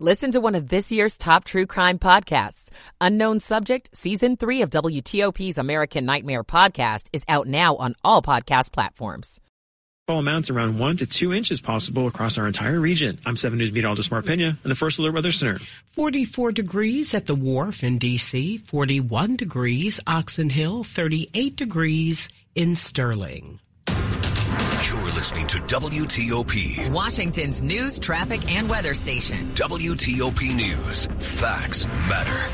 Listen to one of this year's top true crime podcasts. Unknown Subject, Season 3 of WTOP's American Nightmare podcast is out now on all podcast platforms. Fall amounts around one to two inches possible across our entire region. I'm 7 News meteorologist Mark Pena in the First Alert Weather Center. 44 degrees at the Wharf in D.C., 41 degrees Oxon Hill, 38 degrees in Sterling. You're listening to WTOP, Washington's news, traffic, and weather station. WTOP News. Facts matter.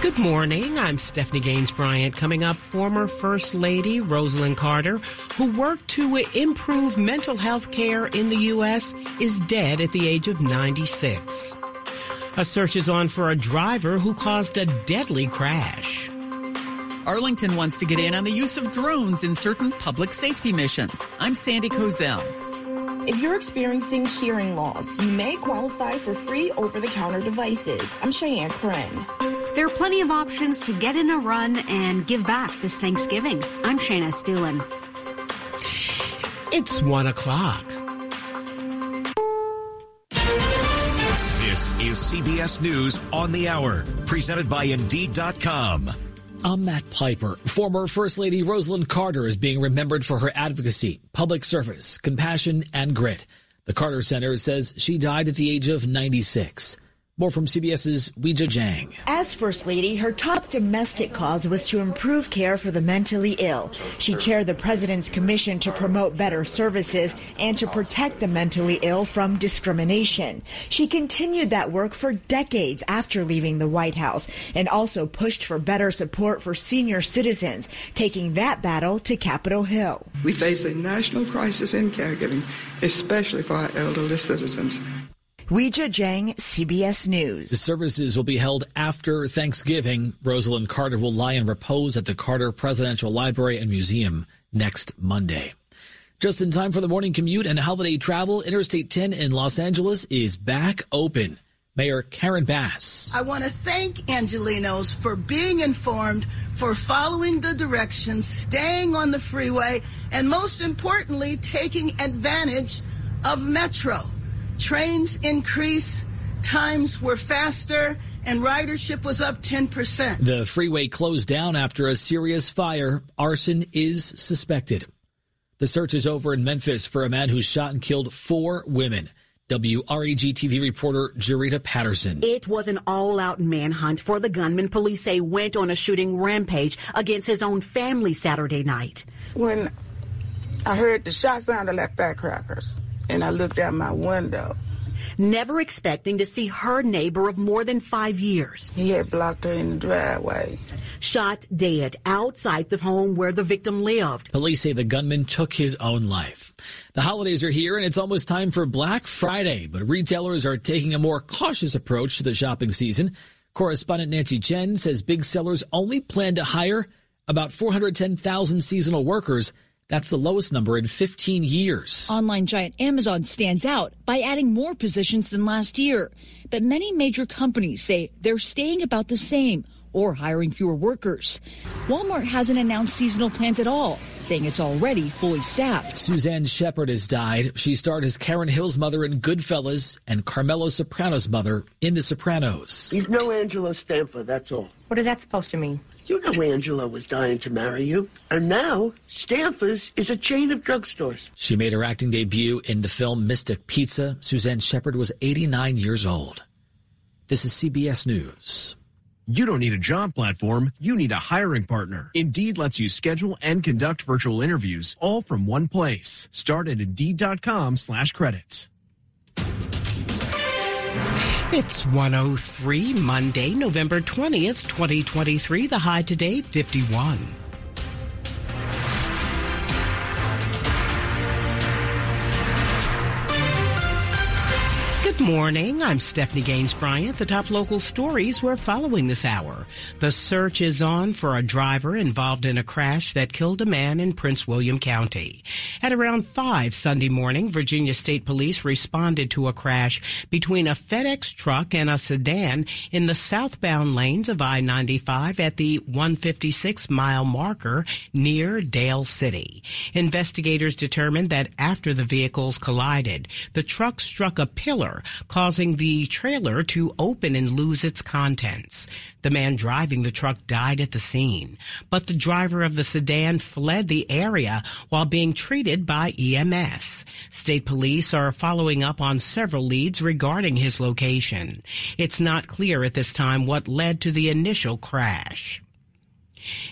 Good morning. I'm Stephanie Gaines Bryant. Coming up, former First Lady Rosalynn Carter, who worked to improve mental health care in the U.S., is dead at the age of 96. A search is on for a driver who caused a deadly crash. Arlington wants to get in on the use of drones in certain public safety missions. I'm Sandy Kozel. If you're experiencing hearing loss, you may qualify for free over-the-counter devices. I'm Cheyenne Corin. There are plenty of options to get in a run and give back this Thanksgiving. I'm Shayna Estulin. It's one o'clock. This is CBS News on the Hour, presented by Indeed.com. I'm Matt Piper. Former First Lady Rosalynn Carter is being remembered for her advocacy, public service, compassion, and grit. The Carter Center says she died at the age of 96. More from CBS's Weijia Jiang. As First Lady, her top domestic cause was to improve care for the mentally ill. She chaired the President's Commission to promote better services and to protect the mentally ill from discrimination. She continued that work for decades after leaving the White House and also pushed for better support for senior citizens, taking that battle to Capitol Hill. We face a national crisis in caregiving, especially for our elderly citizens. Weijia Jiang, CBS News. The services will be held after Thanksgiving. Rosalynn Carter will lie in repose at the Carter Presidential Library and Museum next Monday. Just in time for the morning commute and holiday travel, Interstate 10 in Los Angeles is back open. Mayor Karen Bass. I want to thank Angelenos for being informed, for following the directions, staying on the freeway, and most importantly, taking advantage of Metro. Trains increase, times were faster, and ridership was up 10%. The freeway closed down after a serious fire. Arson is suspected. The search is over in Memphis for a man who shot and killed four women. WREG TV reporter Jarita Patterson. It was an all out manhunt for the gunman police say went on a shooting rampage against his own family Saturday night. When I heard the shot sounded like firecrackers, and I looked out my window. Never expecting to see her neighbor of more than five years. He had blocked her in the driveway. Shot dead outside the home where the victim lived. Police say the gunman took his own life. The holidays are here and it's almost time for Black Friday, but retailers are taking a more cautious approach to the shopping season. Correspondent Nancy Chen says big sellers only plan to hire about 410,000 seasonal workers that's the lowest number in 15 years. Online giant Amazon stands out by adding more positions than last year. But many major companies say they're staying about the same or hiring fewer workers. Walmart hasn't announced seasonal plans at all, saying it's already fully staffed. Suzanne Shepard has died. She starred as Karen Hill's mother in Goodfellas and Carmela Soprano's mother in The Sopranos. He's no Angelo Stanford, that's all. What is that supposed to mean? You know Angela was dying to marry you. And now, Stanford's is a chain of drugstores. She made her acting debut in the film Mystic Pizza. Suzanne Shepard was 89 years old. This is CBS News. You don't need a job platform, you need a hiring partner. Indeed lets you schedule and conduct virtual interviews all from one place. Start at Indeed.com slash credits. It's 103 Monday, November 20th, 2023. The high today, 51. Good morning. I'm Stephanie Gaines Bryant. The top local stories we're following this hour. The search is on for a driver involved in a crash that killed a man in Prince William County. At around 5 Sunday morning, Virginia State Police responded to a crash between a FedEx truck and a sedan in the southbound lanes of I-95 at the 156 mile marker near Dale City. Investigators determined that after the vehicles collided, the truck struck a pillar causing the trailer to open and lose its contents. The man driving the truck died at the scene, but the driver of the sedan fled the area while being treated by EMS. State police are following up on several leads regarding his location. It's not clear at this time what led to the initial crash.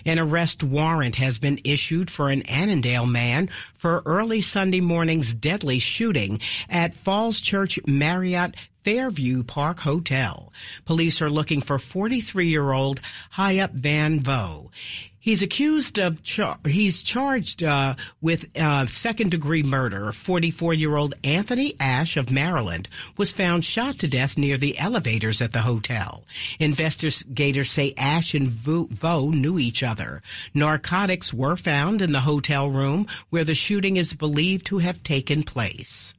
An arrest warrant has been issued for an Annandale man for early Sunday morning's deadly shooting at Falls Church Marriott Fairview Park Hotel. Police are looking for 43 year old Hyup Van Vo. He's accused of, char- he's charged uh, with uh, second degree murder. 44 year old Anthony Ash of Maryland was found shot to death near the elevators at the hotel. Investigators say Ash and Vo knew each other. Narcotics were found in the hotel room where the shooting is believed to have taken place.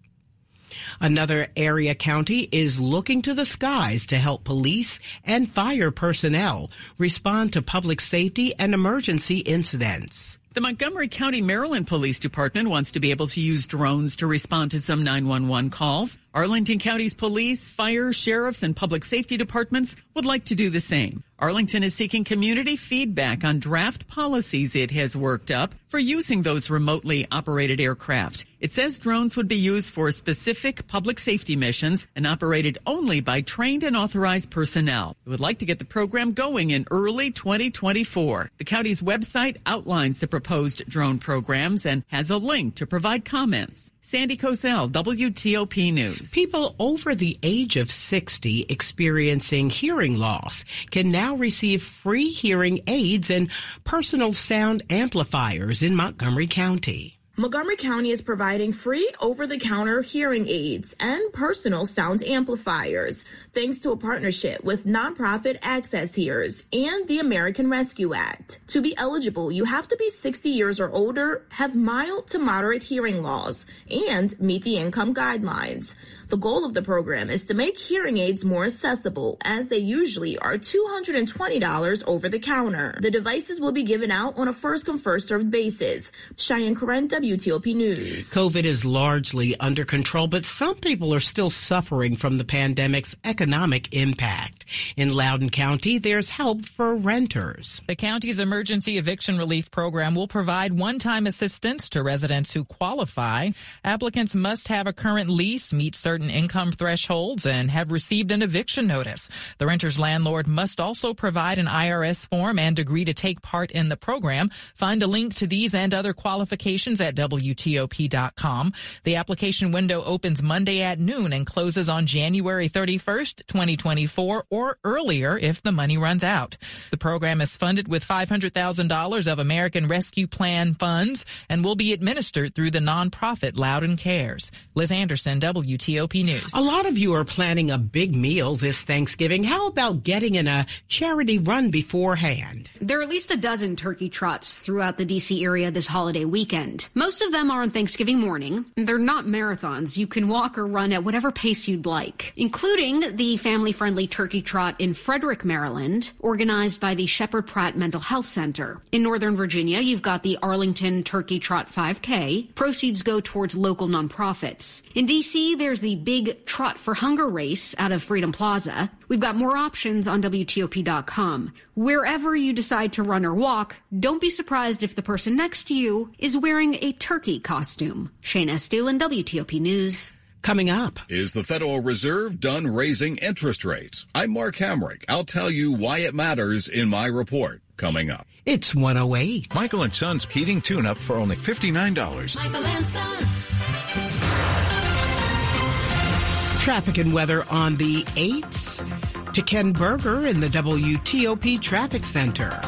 Another area county is looking to the skies to help police and fire personnel respond to public safety and emergency incidents. The Montgomery County, Maryland Police Department wants to be able to use drones to respond to some 911 calls. Arlington County's police, fire, sheriffs, and public safety departments would like to do the same. Arlington is seeking community feedback on draft policies it has worked up for using those remotely operated aircraft. It says drones would be used for specific public safety missions and operated only by trained and authorized personnel. It would like to get the program going in early 2024. The county's website outlines the proposed drone programs and has a link to provide comments. Sandy Kozel, WTOP News. People over the age of 60 experiencing hearing loss can now receive free hearing aids and personal sound amplifiers in Montgomery County. Montgomery County is providing free over-the-counter hearing aids and personal sound amplifiers thanks to a partnership with nonprofit Access Hears and the American Rescue Act. To be eligible, you have to be 60 years or older, have mild to moderate hearing loss, and meet the income guidelines. The goal of the program is to make hearing aids more accessible as they usually are $220 over the counter. The devices will be given out on a first come first served basis. Cheyenne Corin, WTOP News. COVID is largely under control, but some people are still suffering from the pandemic's economic impact. In Loudoun County, there's help for renters. The county's emergency eviction relief program will provide one-time assistance to residents who qualify. Applicants must have a current lease, meet certain income thresholds and have received an eviction notice. The renter's landlord must also provide an IRS form and agree to take part in the program. Find a link to these and other qualifications at WTOP.com. The application window opens Monday at noon and closes on January 31st, 2024 or earlier if the money runs out. The program is funded with $500,000 of American Rescue Plan funds and will be administered through the nonprofit Loudoun Cares. Liz Anderson, WTOP. News. A lot of you are planning a big meal this Thanksgiving. How about getting in a charity run beforehand? There are at least a dozen turkey trots throughout the DC area this holiday weekend. Most of them are on Thanksgiving morning. They're not marathons. You can walk or run at whatever pace you'd like, including the family friendly turkey trot in Frederick, Maryland, organized by the Sheppard Pratt Mental Health Center. In Northern Virginia, you've got the Arlington Turkey Trot 5K. Proceeds go towards local nonprofits. In DC, there's the Big Trot for Hunger race out of Freedom Plaza. We've got more options on WTOP.com. Wherever you decide to run or walk, don't be surprised if the person next to you is wearing a turkey costume. Shayna Estulin, WTOP News. Coming up. Is the Federal Reserve done raising interest rates? I'm Mark Hamrick. I'll tell you why it matters in my report coming up. It's 108. Michael and Son's heating tune up for only $59. Michael and Son. Traffic and weather on the 8s to Ken Berger in the WTOP Traffic Center.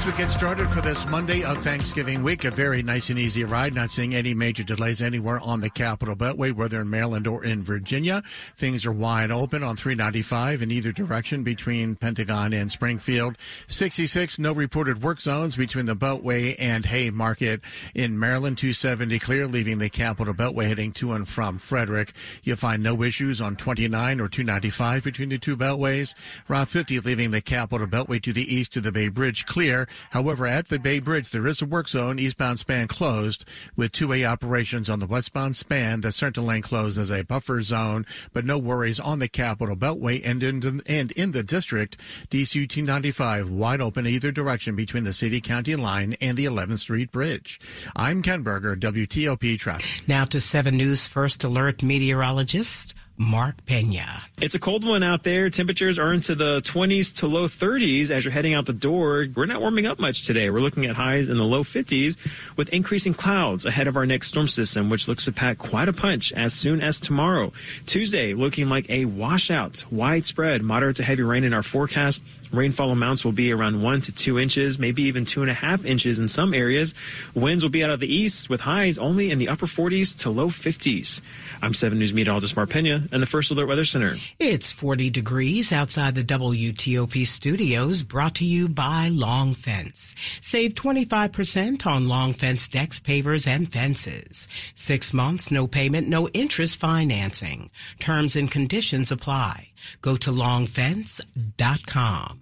As we get started for this Monday of Thanksgiving week, a very nice and easy ride. Not seeing any major delays anywhere on the Capital Beltway, whether in Maryland or in Virginia. Things are wide open on 395 in either direction between Pentagon and Springfield. 66, no reported work zones between the Beltway and Haymarket. In Maryland, 270 clear, leaving the Capital Beltway heading to and from Frederick. You'll find no issues on 29 or 295 between the two beltways. Route 50 leaving the Capital Beltway to the east to the Bay Bridge clear. However, at the Bay Bridge, there is a work zone, eastbound span closed, with two-way operations on the westbound span. The center lane closed as a buffer zone, but no worries on the Capital Beltway and in, the, and in the district. DC 295 wide open either direction between the city-county line and the 11th Street Bridge. I'm Ken Berger, WTOP Traffic. Now to 7 News First Alert meteorologist Mark Pena. It's a cold one out there. Temperatures are into the 20s to low 30s as you're heading out the door. We're not warming up much today. We're looking at highs in the low 50s with increasing clouds ahead of our next storm system, which looks to pack quite a punch as soon as tomorrow. Tuesday looking like a washout, widespread, moderate to heavy rain in our forecast. Rainfall amounts will be around one to two inches, maybe even two and a half inches in some areas. Winds will be out of the east with highs only in the upper 40s to low 50s. I'm 7 News meteorologist Mark Pena and the First Alert Weather Center. It's 40 degrees outside the WTOP studios, brought to you by Long Fence. Save 25% on Long Fence decks, pavers, and fences. Six months, no payment, no interest financing. Terms and conditions apply. Go to longfence.com.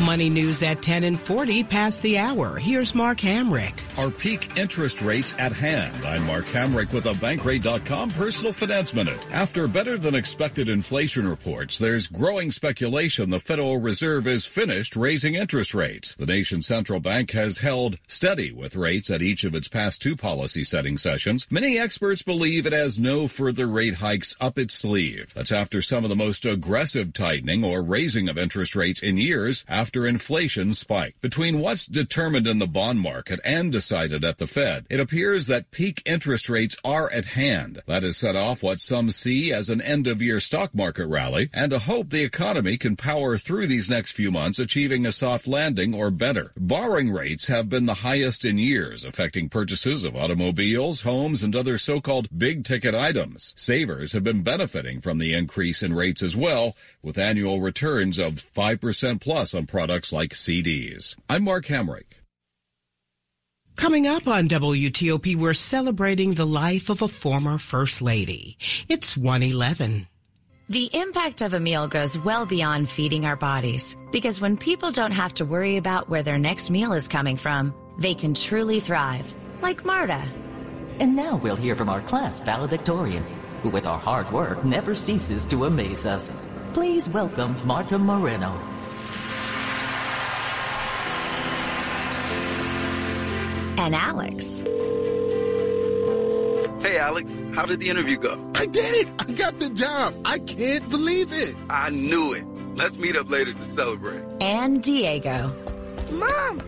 Money news at 10 and 40 past the hour. Here's Mark Hamrick. Our peak interest rates at hand. I'm Mark Hamrick with a Bankrate.com personal finance minute. After better than expected inflation reports, there's growing speculation the Federal Reserve is finished raising interest rates. The nation's central bank has held steady with rates at each of its past two policy setting sessions. Many experts believe it has no further rate hikes up its sleeve. That's after some of the most aggressive tightening or raising of interest rates in years after inflation spiked. Between what's determined in the bond market and decided at the Fed, it appears that peak interest rates are at hand. That has set off what some see as an end of year stock market rally and a hope the economy can power through these next few months, achieving a soft landing or better. Borrowing rates have been the highest in years, affecting purchases of automobiles, homes, and other so-called big ticket items. Savers have been benefiting from the increase in rates as well, with annual returns of 5% plus on products like CDs. I'm Mark Hamrick. Coming up on WTOP, we're celebrating the life of a former First Lady. It's 111. The impact of a meal goes well beyond feeding our bodies because when people don't have to worry about where their next meal is coming from, they can truly thrive, like Marta. And now we'll hear from our class valedictorian, who with our hard work never ceases to amaze us. Please welcome Marta Moreno. And Alex. Hey, Alex, how did the interview go? I did it! I got the job! I can't believe it! I knew it. Let's meet up later to celebrate. And Diego. Mom!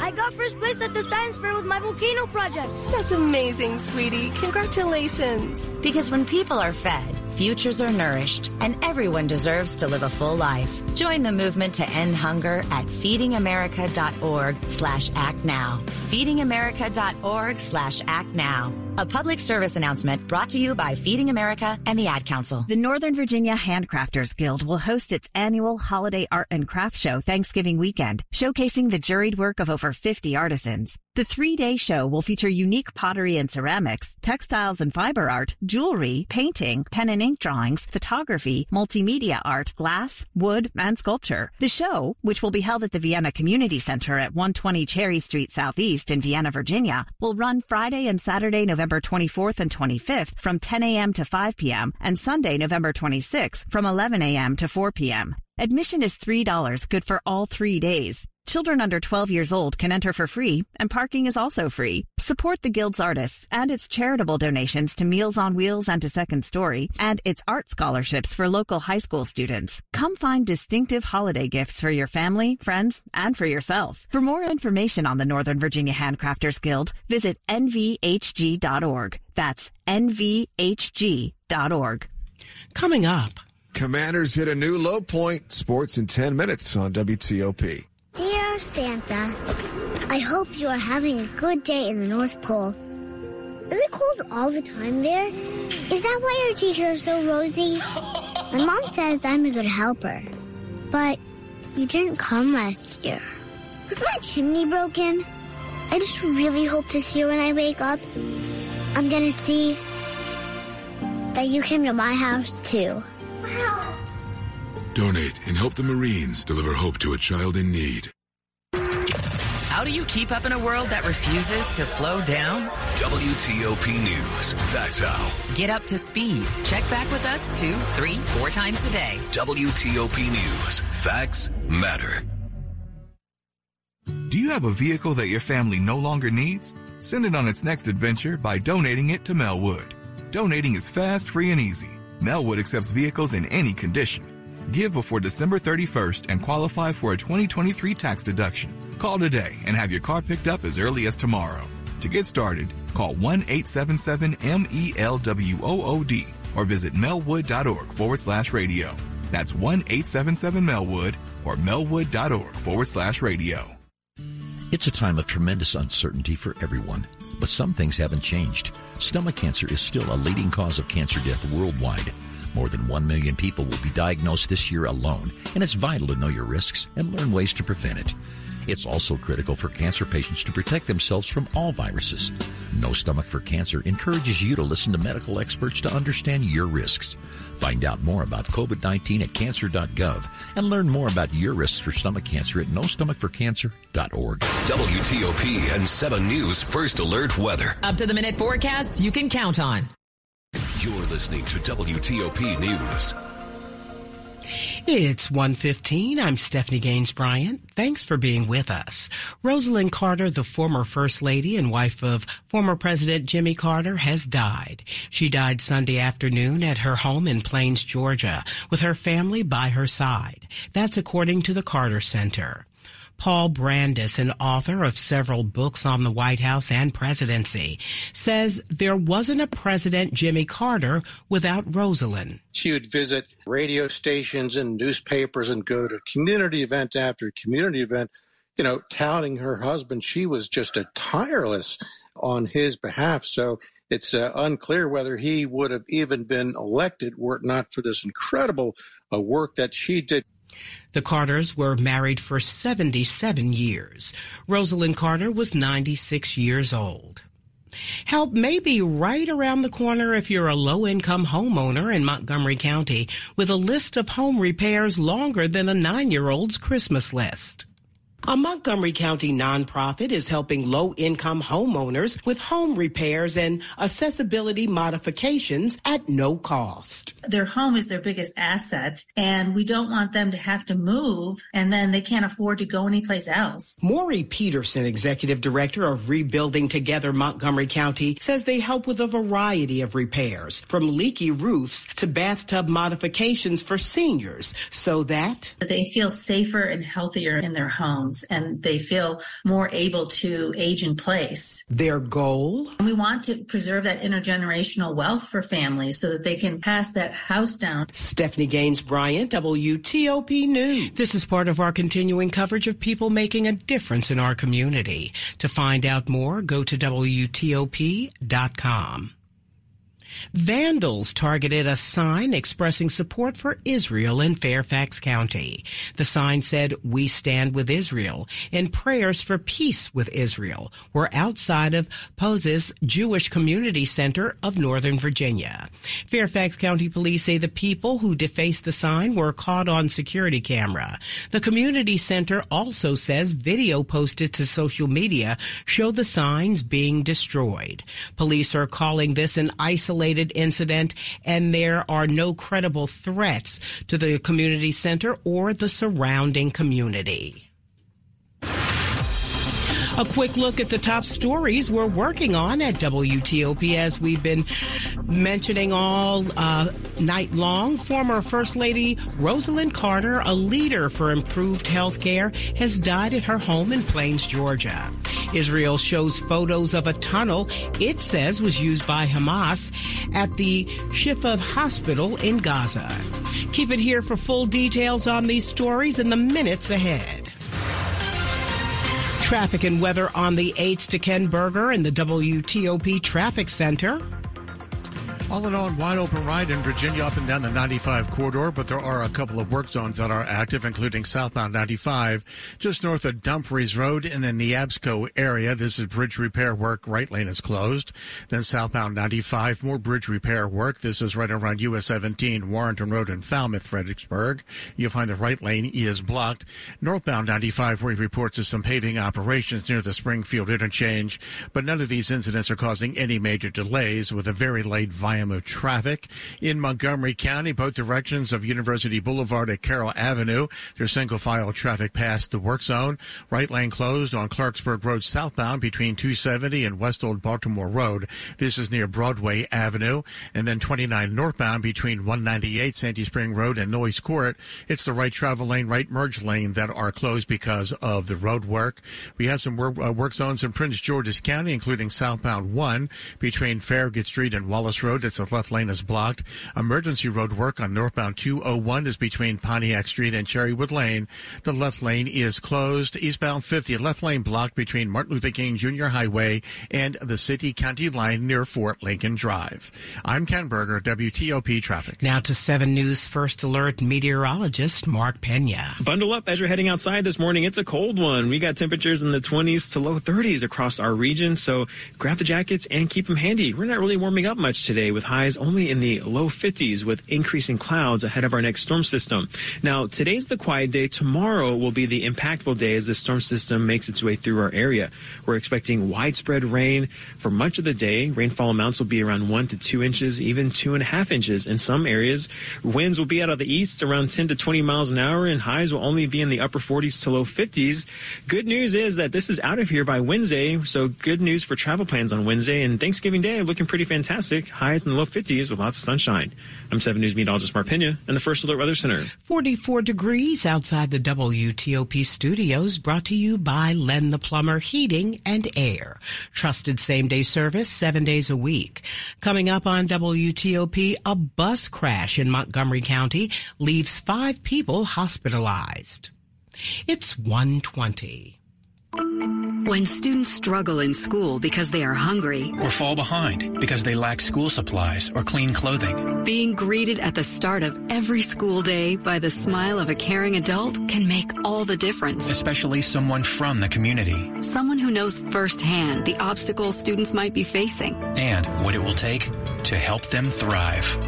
I got first place at the science fair with my volcano project. That's amazing, sweetie. Congratulations. Because when people are fed, futures are nourished, and everyone deserves to live a full life. Join the movement to end hunger at feedingamerica.org slash act now. Feedingamerica.org slash act now. A public service announcement brought to you by Feeding America and the Ad Council. The Northern Virginia Handcrafters Guild will host its annual holiday art and craft show Thanksgiving weekend, showcasing the juried work of over 50 artisans. The three-day show will feature unique pottery and ceramics, textiles and fiber art, jewelry, painting, pen and ink drawings, photography, multimedia art, glass, wood, and sculpture. The show, which will be held at the Vienna Community Center at 120 Cherry Street Southeast in Vienna, Virginia, will run Friday and Saturday, November 24th and 25th from 10 a.m. to 5 p.m. and Sunday, November 26th from 11 a.m. to 4 p.m. Admission is $3, good for all three days. Children under 12 years old can enter for free, and parking is also free. Support the Guild's artists and its charitable donations to Meals on Wheels and to Second Story, and its art scholarships for local high school students. Come find distinctive holiday gifts for your family, friends, and for yourself. For more information on the Northern Virginia Handcrafters Guild, visit nvhg.org. That's nvhg.org. Coming up. Commanders hit a new low point. Sports in 10 minutes on WTOP. Dear Santa, I hope you are having a good day in the North Pole. Is it cold all the time there? Is that why your cheeks are so rosy? My mom says I'm a good helper. But you didn't come last year. Was my chimney broken? I just really hope this year when I wake up, I'm gonna see that you came to my house too. Wow. Donate and help the Marines deliver hope to a child in need. How do you keep up in a world that refuses to slow down? WTOP News. That's how. Get up to speed. Check back with us two, three, four times a day. WTOP News. Facts matter. Do you have a vehicle that your family no longer needs? Send it on its next adventure by donating it to Melwood. Donating is fast, free, and easy. Melwood accepts vehicles in any condition. Give before December 31st and qualify for a 2023 tax deduction. Call today and have your car picked up as early as tomorrow. To get started, call 1-877-MELWOOD or visit melwood.org forward slash radio. That's 1-877-MELWOOD or melwood.org forward slash radio. It's a time of tremendous uncertainty for everyone, but some things haven't changed. Stomach cancer is still a leading cause of cancer death worldwide. More than 1 million people will be diagnosed this year alone, and it's vital to know your risks and learn ways to prevent it. It's also critical for cancer patients to protect themselves from all viruses. No Stomach for Cancer encourages you to listen to medical experts to understand your risks. Find out more about COVID-19 at cancer.gov and learn more about your risks for stomach cancer at nostomachforcancer.org. WTOP and 7 News First Alert Weather. Up to the minute forecasts you can count on. You're listening to WTOP News. It's 115. I'm Stephanie Gaines Bryant. Thanks for being with us. Rosalynn Carter, the former First Lady and wife of former President Jimmy Carter, has died. She died Sunday afternoon at her home in Plains, Georgia, with her family by her side. That's according to the Carter Center. Paul Brandus, an author of several books on the White House and presidency, says there wasn't a President Jimmy Carter without Rosalynn. She would visit radio stations and newspapers and go to community event after community event, you know, touting her husband. She was just a tireless on his behalf. So it's uh, unclear whether he would have even been elected were it not for this incredible uh, work that she did. The Carters were married for 77 years. Rosalynn Carter was 96 years old. Help may be right around the corner if you're a low income homeowner in Montgomery County with a list of home repairs longer than a nine year old's Christmas list. A Montgomery County nonprofit is helping low income homeowners with home repairs and accessibility modifications at no cost. Their home is their biggest asset, and we don't want them to have to move and then they can't afford to go anyplace else. Maury Peterson, executive director of Rebuilding Together Montgomery County, says they help with a variety of repairs, from leaky roofs to bathtub modifications for seniors, so that they feel safer and healthier in their homes and they feel more able to age in place. Their goal? And we want to preserve that intergenerational wealth for families so that they can pass that house down. Stephanie Gaines Bryant, WTOP News. This is part of our continuing coverage of people making a difference in our community. To find out more, go to WTOP.com. Vandals targeted a sign expressing support for Israel in Fairfax County. The sign said, We stand with Israel in prayers for peace with Israel. We're outside of Pozez Jewish Community Center of Northern Virginia. Fairfax County police say the people who defaced the sign were caught on security camera. The community center also says video posted to social media show the signs being destroyed. Police are calling this an isolated incident and there are no credible threats to the community center or the surrounding community. A quick look at the top stories we're working on at WTOP as we've been mentioning all uh, night long. Former First Lady Rosalynn Carter, a leader for improved health care, has died at her home in Plains, Georgia. Israel shows photos of a tunnel it says was used by Hamas at the Shifa Hospital in Gaza. Keep it here for full details on these stories in the minutes ahead. Traffic and weather on the 8s to Ken Berger in the WTOP Traffic Center. All in all, wide open ride in Virginia up and down the 95 corridor, but there are a couple of work zones that are active, including southbound 95 just north of Dumfries Road in the Neabsco area. This is bridge repair work. Right lane is closed. Then southbound 95, more bridge repair work. This is right around US 17, Warrenton Road in Falmouth, Fredericksburg. You'll find the right lane is blocked. Northbound 95, where he reports of some paving operations near the Springfield interchange, but none of these incidents are causing any major delays with a very late volume of traffic. In Montgomery County, both directions of University Boulevard at Carroll Avenue, there's single file traffic past the work zone. Right lane closed on Clarksburg Road southbound between 270 and West Old Baltimore Road. This is near Broadway Avenue. And then 29 northbound between 198 Sandy Spring Road and Noyes Court. It's the right travel lane, right merge lane that are closed because of the road work. We have some work, uh, work zones in Prince George's County, including southbound 1 between Farragut Street and Wallace Road. It's the left lane is blocked. Emergency road work on northbound 201 is between Pontiac Street and Cherrywood Lane. The left lane is closed. Eastbound 50, left lane blocked between Martin Luther King Jr. Highway and the city county line near Fort Lincoln Drive. I'm Ken Berger, WTOP Traffic. Now to 7 News First Alert meteorologist Mark Pena. Bundle up as you're heading outside this morning. It's a cold one. We got temperatures in the 20s to low 30s across our region, so grab the jackets and keep them handy. We're not really warming up much today with highs only in the low 50s with increasing clouds ahead of our next storm system. Now, today's the quiet day. Tomorrow will be the impactful day as the storm system makes its way through our area. We're expecting widespread rain for much of the day. Rainfall amounts will be around one to two inches, even two and a half inches in some areas. Winds will be out of the east around 10 to 20 miles an hour and highs will only be in the upper 40s to low 50s. Good news is that this is out of here by Wednesday. So good news for travel plans on Wednesday and Thanksgiving Day looking pretty fantastic. Highs in the low 50s with lots of sunshine. I'm 7 News meteorologist Mark Pena and the First Alert Weather Center. 44 degrees outside the WTOP studios brought to you by Len the Plumber Heating and Air. Trusted same day service seven days a week. Coming up on WTOP, a bus crash in Montgomery County leaves five people hospitalized. It's 120. When students struggle in school because they are hungry or fall behind because they lack school supplies or clean clothing, being greeted at the start of every school day by the smile of a caring adult can make all the difference. Especially someone from the community. Someone who knows firsthand the obstacles students might be facing and what it will take to help them thrive.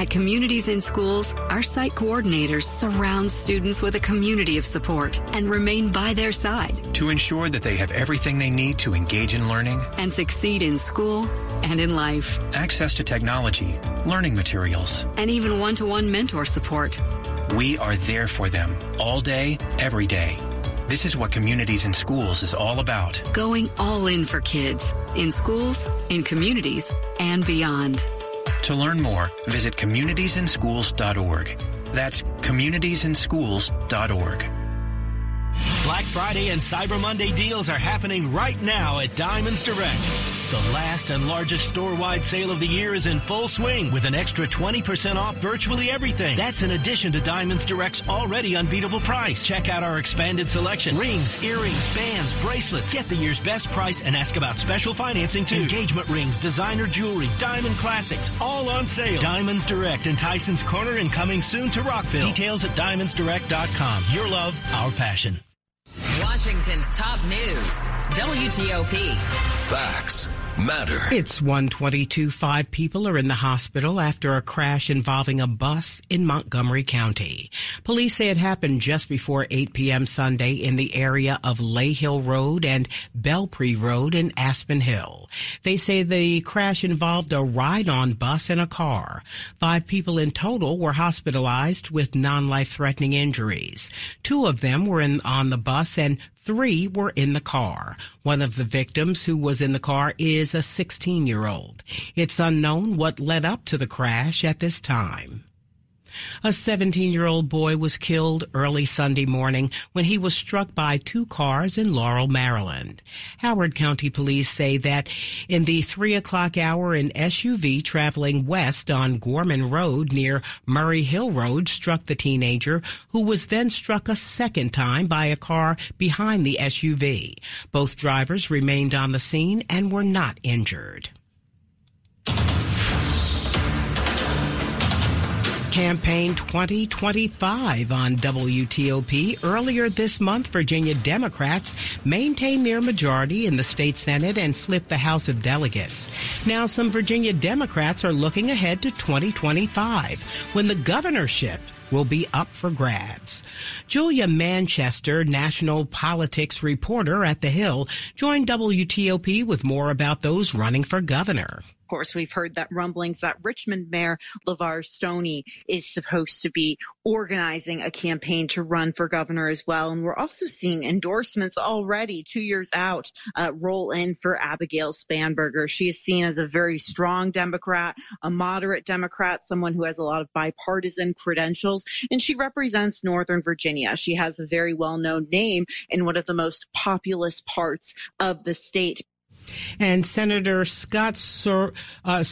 At Communities in Schools, our site coordinators surround students with a community of support and remain by their side to ensure that they have everything they need to engage in learning and succeed in school and in life. Access to technology, learning materials, and even one to one mentor support. We are there for them all day, every day. This is what Communities in Schools is all about. Going all in for kids, in schools, in communities, and beyond. To learn more, visit communitiesinschools.org. That's communitiesinschools.org. Black Friday and Cyber Monday deals are happening right now at Diamonds Direct. The last and largest store-wide sale of the year is in full swing with an extra 20% off virtually everything. That's in addition to Diamonds Direct's already unbeatable price. Check out our expanded selection. Rings, earrings, bands, bracelets. Get the year's best price and ask about special financing too. Engagement rings, designer jewelry, diamond classics, all on sale. Diamonds Direct in Tyson's Corner and coming soon to Rockville. Details at diamondsdirect.com. Your love, our passion. Washington's top news. WTOP. Facts matter. It's 122. Five people are in the hospital after a crash involving a bus in Montgomery County. Police say it happened just before 8 p.m. Sunday in the area of Lay Hill Road and Belpre Road in Aspen Hill. They say the crash involved a ride-on bus and a car. Five people in total were hospitalized with non-life-threatening injuries. Two of them were in, on the bus and Three were in the car. One of the victims who was in the car is a 16 year old. It's unknown what led up to the crash at this time. A 17 year old boy was killed early Sunday morning when he was struck by two cars in Laurel, Maryland. Howard County police say that in the three o'clock hour, an SUV traveling west on Gorman Road near Murray Hill Road struck the teenager who was then struck a second time by a car behind the SUV. Both drivers remained on the scene and were not injured. Campaign 2025 on WTOP. Earlier this month, Virginia Democrats maintained their majority in the state Senate and flipped the House of Delegates. Now, some Virginia Democrats are looking ahead to 2025 when the governorship will be up for grabs. Julia Manchester, national politics reporter at The Hill, joined WTOP with more about those running for governor course, we've heard that rumblings that Richmond Mayor LeVar Stoney is supposed to be organizing a campaign to run for governor as well. And we're also seeing endorsements already two years out uh, roll in for Abigail Spanberger. She is seen as a very strong Democrat, a moderate Democrat, someone who has a lot of bipartisan credentials, and she represents Northern Virginia. She has a very well known name in one of the most populous parts of the state. And Senator Scott Sur- uh,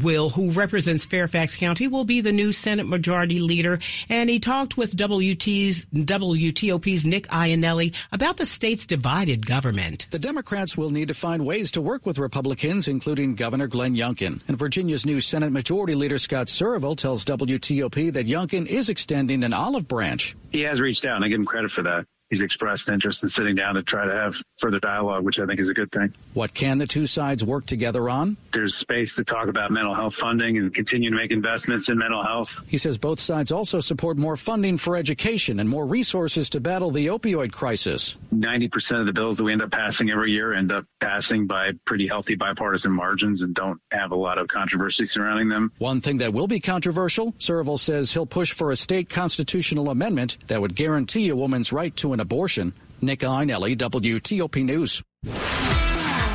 will, who represents Fairfax County, will be the new Senate Majority Leader. And he talked with WT's, WTOP's Nick Iannelli about the state's divided government. The Democrats will need to find ways to work with Republicans, including Governor Glenn Youngkin. And Virginia's new Senate Majority Leader Scott Surovell tells WTOP that Youngkin is extending an olive branch. He has reached out, and I give him credit for that he's expressed interest in sitting down to try to have further dialogue, which I think is a good thing. What can the two sides work together on? There's space to talk about mental health funding and continue to make investments in mental health. He says both sides also support more funding for education and more resources to battle the opioid crisis. 90% of the bills that we end up passing every year end up passing by pretty healthy bipartisan margins and don't have a lot of controversy surrounding them. One thing that will be controversial, Surovell says he'll push for a state constitutional amendment that would guarantee a woman's right to an abortion. Nick Iannelli, WTOP News.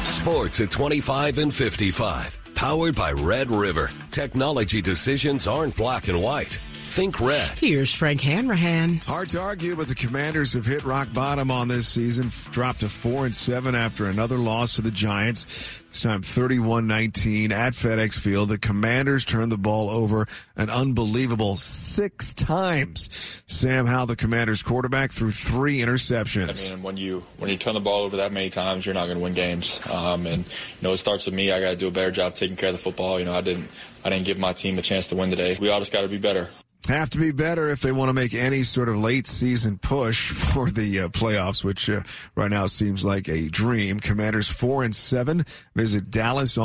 Sports at 25 and 55. Powered by Red River. Technology decisions aren't black and white. Think red. Here's Frank Hanrahan. Hard to argue, but the Commanders have hit rock bottom on this season. Dropped to four and seven after another loss to the Giants. This time 31-19 at FedEx Field. The Commanders turned the ball over an unbelievable six times. Sam Howell, the Commanders quarterback, threw three interceptions. I mean, when you when you turn the ball over that many times, you're not going to win games. Um, and you know, it starts with me. I got to do a better job taking care of the football. You know, I didn't I didn't give my team a chance to win today. We all just got to be better have to be better if they want to make any sort of late season push for the uh, playoffs, which uh, right now seems like a dream. Commanders four and seven visit Dallas on